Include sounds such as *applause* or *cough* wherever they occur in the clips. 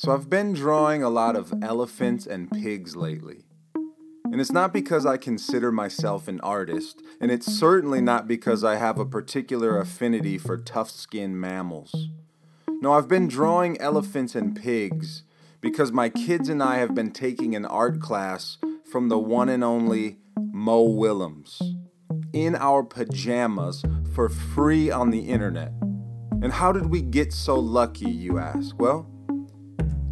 So I've been drawing a lot of elephants and pigs lately. And it's not because I consider myself an artist, and it's certainly not because I have a particular affinity for tough skinned mammals. No, I've been drawing elephants and pigs because my kids and I have been taking an art class from the one and only Mo Willems in our pajamas for free on the internet. And how did we get so lucky, you ask? Well,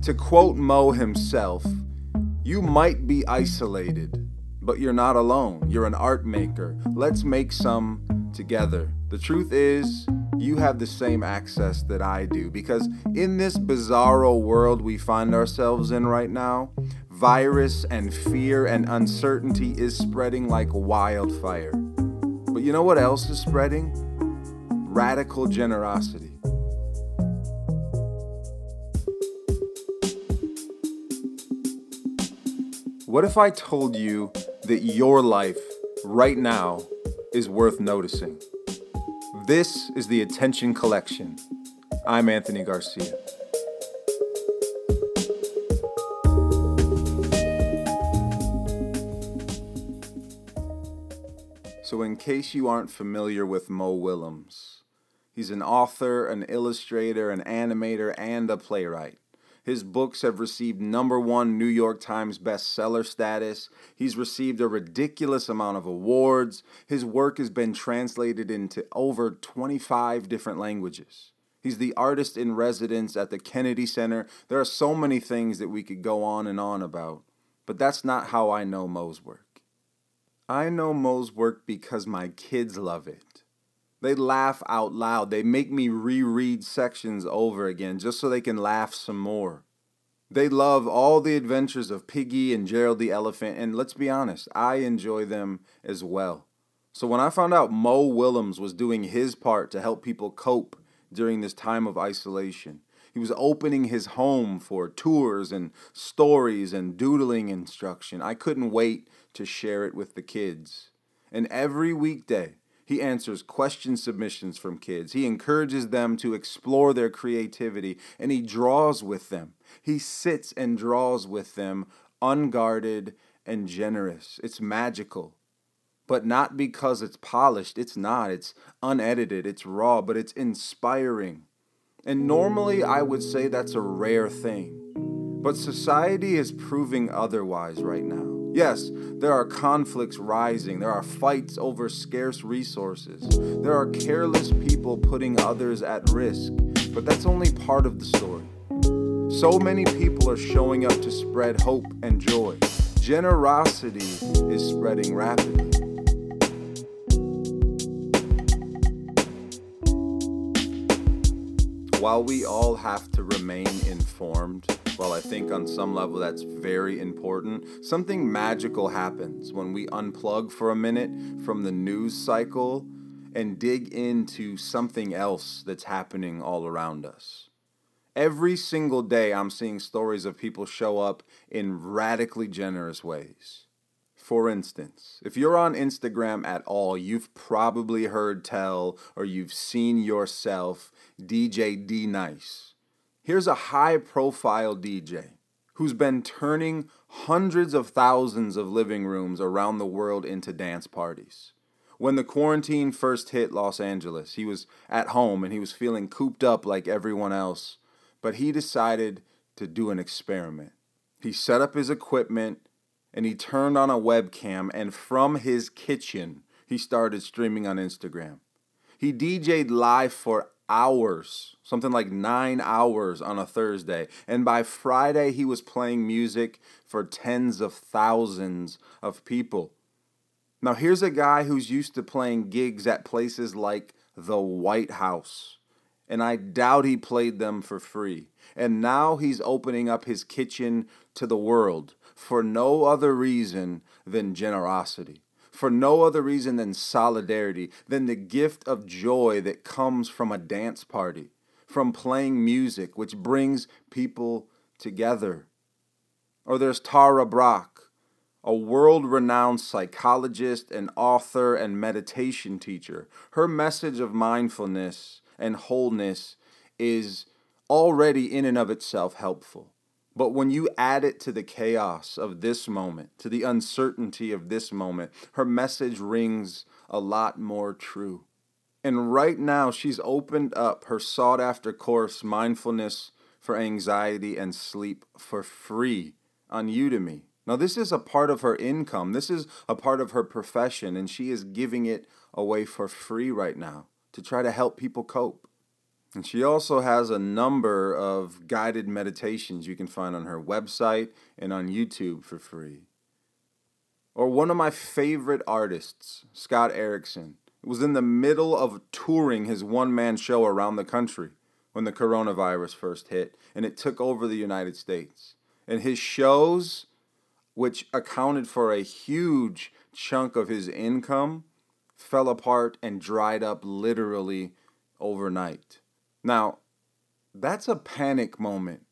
to quote Mo himself, you might be isolated, but you're not alone. You're an art maker. Let's make some together. The truth is, you have the same access that I do because in this bizarro world we find ourselves in right now, virus and fear and uncertainty is spreading like wildfire. But you know what else is spreading? Radical generosity. What if I told you that your life right now is worth noticing? This is the Attention Collection. I'm Anthony Garcia. So, in case you aren't familiar with Mo Willems, he's an author, an illustrator, an animator, and a playwright. His books have received number one New York Times bestseller status. He's received a ridiculous amount of awards. His work has been translated into over 25 different languages. He's the artist in residence at the Kennedy Center. There are so many things that we could go on and on about, but that's not how I know Mo's work. I know Mo's work because my kids love it. They laugh out loud. They make me reread sections over again just so they can laugh some more. They love all the adventures of Piggie and Gerald the elephant, and let's be honest, I enjoy them as well. So when I found out Mo Willems was doing his part to help people cope during this time of isolation, he was opening his home for tours and stories and doodling instruction. I couldn't wait to share it with the kids. And every weekday, he answers question submissions from kids. He encourages them to explore their creativity and he draws with them. He sits and draws with them, unguarded and generous. It's magical. But not because it's polished. It's not. It's unedited. It's raw, but it's inspiring. And normally I would say that's a rare thing. But society is proving otherwise right now. Yes, there are conflicts rising. There are fights over scarce resources. There are careless people putting others at risk. But that's only part of the story. So many people are showing up to spread hope and joy. Generosity is spreading rapidly. While we all have to remain informed, well, I think on some level that's very important. Something magical happens when we unplug for a minute from the news cycle and dig into something else that's happening all around us. Every single day, I'm seeing stories of people show up in radically generous ways. For instance, if you're on Instagram at all, you've probably heard tell or you've seen yourself DJ D Nice Here's a high profile DJ who's been turning hundreds of thousands of living rooms around the world into dance parties. When the quarantine first hit Los Angeles, he was at home and he was feeling cooped up like everyone else, but he decided to do an experiment. He set up his equipment and he turned on a webcam, and from his kitchen, he started streaming on Instagram. He DJ'd live for hours, something like nine hours on a Thursday. And by Friday, he was playing music for tens of thousands of people. Now, here's a guy who's used to playing gigs at places like the White House, and I doubt he played them for free. And now he's opening up his kitchen to the world for no other reason than generosity for no other reason than solidarity, than the gift of joy that comes from a dance party, from playing music, which brings people together. Or there's Tara Brach, a world renowned psychologist and author and meditation teacher. Her message of mindfulness and wholeness is already in and of itself helpful. But when you add it to the chaos of this moment, to the uncertainty of this moment, her message rings a lot more true. And right now, she's opened up her sought after course, Mindfulness for Anxiety and Sleep, for free on Udemy. Now, this is a part of her income, this is a part of her profession, and she is giving it away for free right now to try to help people cope. And she also has a number of guided meditations you can find on her website and on YouTube for free. Or one of my favorite artists, Scott Erickson, was in the middle of touring his one man show around the country when the coronavirus first hit and it took over the United States. And his shows, which accounted for a huge chunk of his income, fell apart and dried up literally overnight. Now, that's a panic moment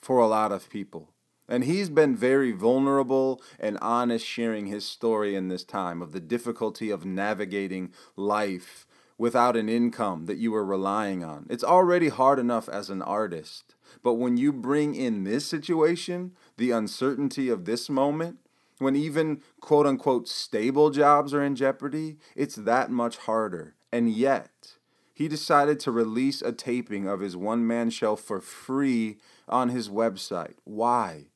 for a lot of people. And he's been very vulnerable and honest sharing his story in this time of the difficulty of navigating life without an income that you are relying on. It's already hard enough as an artist. But when you bring in this situation, the uncertainty of this moment, when even quote unquote stable jobs are in jeopardy, it's that much harder. And yet, he decided to release a taping of his one man show for free on his website. Why?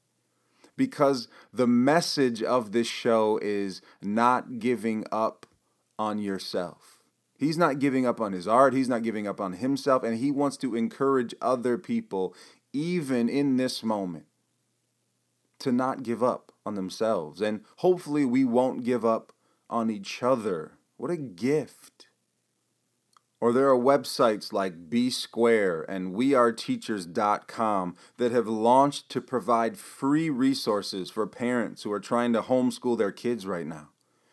Because the message of this show is not giving up on yourself. He's not giving up on his art, he's not giving up on himself, and he wants to encourage other people, even in this moment, to not give up on themselves. And hopefully, we won't give up on each other. What a gift. Or there are websites like BeSquare and WeAreTeachers.com that have launched to provide free resources for parents who are trying to homeschool their kids right now.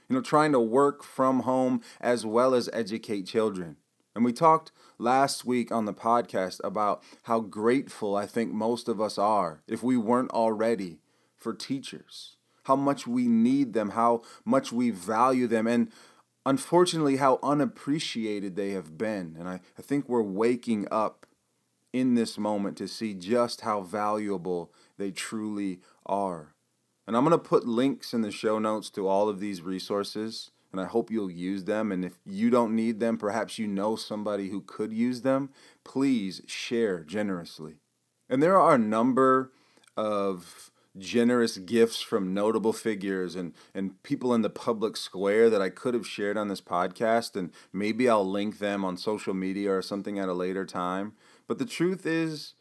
You know, trying to work from home as well as educate children. And we talked last week on the podcast about how grateful I think most of us are, if we weren't already, for teachers. How much we need them, how much we value them. And unfortunately, how unappreciated they have been. And I, I think we're waking up in this moment to see just how valuable they truly are. And I'm going to put links in the show notes to all of these resources, and I hope you'll use them. And if you don't need them, perhaps you know somebody who could use them, please share generously. And there are a number of generous gifts from notable figures and, and people in the public square that I could have shared on this podcast, and maybe I'll link them on social media or something at a later time. But the truth is,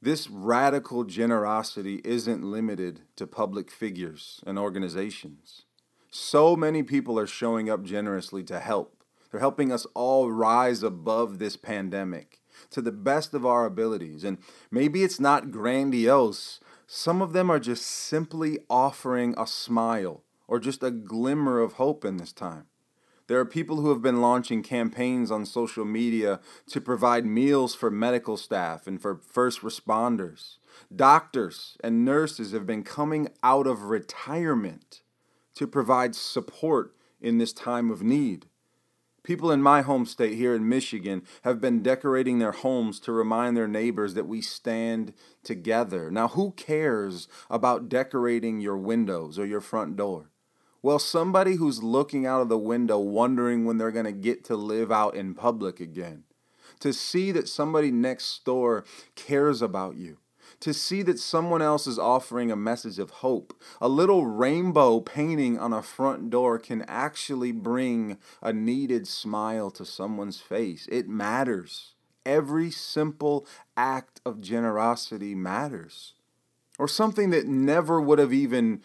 this radical generosity isn't limited to public figures and organizations. So many people are showing up generously to help. They're helping us all rise above this pandemic to the best of our abilities. And maybe it's not grandiose, some of them are just simply offering a smile or just a glimmer of hope in this time. There are people who have been launching campaigns on social media to provide meals for medical staff and for first responders. Doctors and nurses have been coming out of retirement to provide support in this time of need. People in my home state here in Michigan have been decorating their homes to remind their neighbors that we stand together. Now, who cares about decorating your windows or your front door? Well, somebody who's looking out of the window wondering when they're going to get to live out in public again. To see that somebody next door cares about you to see that someone else is offering a message of hope. A little rainbow painting on a front door can actually bring a needed smile to someone's face. It matters. Every simple act of generosity matters. Or something that never would have even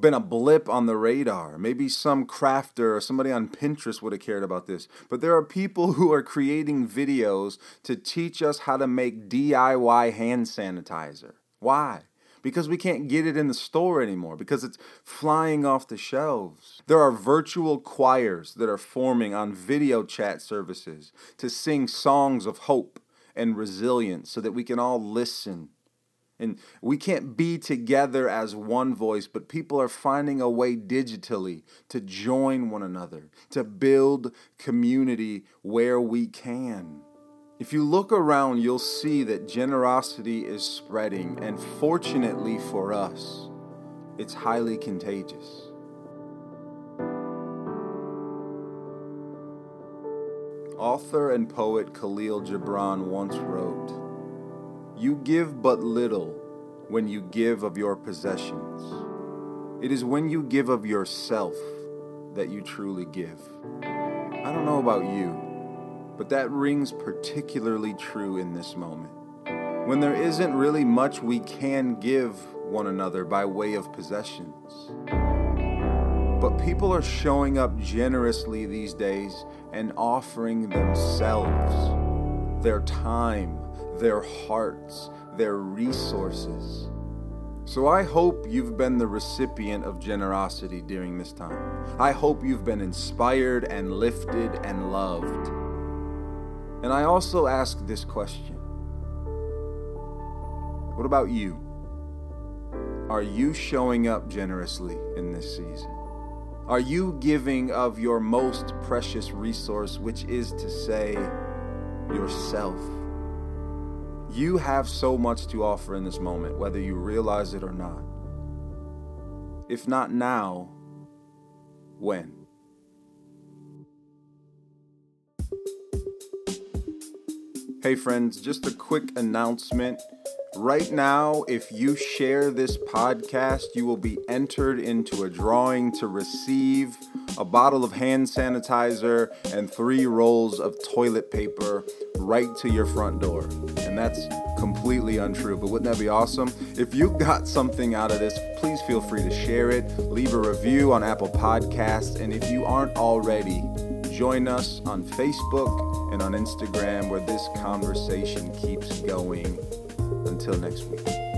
been a blip on the radar. Maybe some crafter or somebody on Pinterest would have cared about this. But there are people *laughs* who are creating videos to teach us how to make DIY hand sanitizer. Why? Because we can't get it in the store anymore, because it's flying off the shelves. There are virtual choirs that are forming on video chat services to sing songs of hope and resilience so that we can all listen and we can't be together as one voice, but people are finding a way digitally to join one another, to build community where we can. If you look around, you'll see that generosity is spreading, and fortunately for us, it's highly contagious. Author and poet Kahlil Gibran once wrote, You give but little when you give of your possessions. It is when you give of yourself that you truly give. I don't know about you, but that rings particularly true in this moment. When there isn't really much we can give one another by way of possessions. But people are showing up generously these days and offering themselves, their time, their hearts, their resources. So I hope you've been the recipient of generosity during this time. I hope you've been inspired and lifted and loved. And I also ask this question What about you? Are you showing up generously in this season? Are you giving of your most precious resource, which is to say, yourself? You have so much to offer in this moment, whether you realize it or not. If not now, when? Hey, friends, just a quick announcement. Right now, if you share this podcast, you will be entered into a drawing to receive a bottle of hand sanitizer and three rolls of toilet paper right to your front door. And that's completely untrue, but wouldn't that be awesome? If you got something out of this, please feel free to share it, leave a review on Apple Podcasts, and if you aren't already, join us on Facebook and on Instagram where this conversation keeps going. Until next week.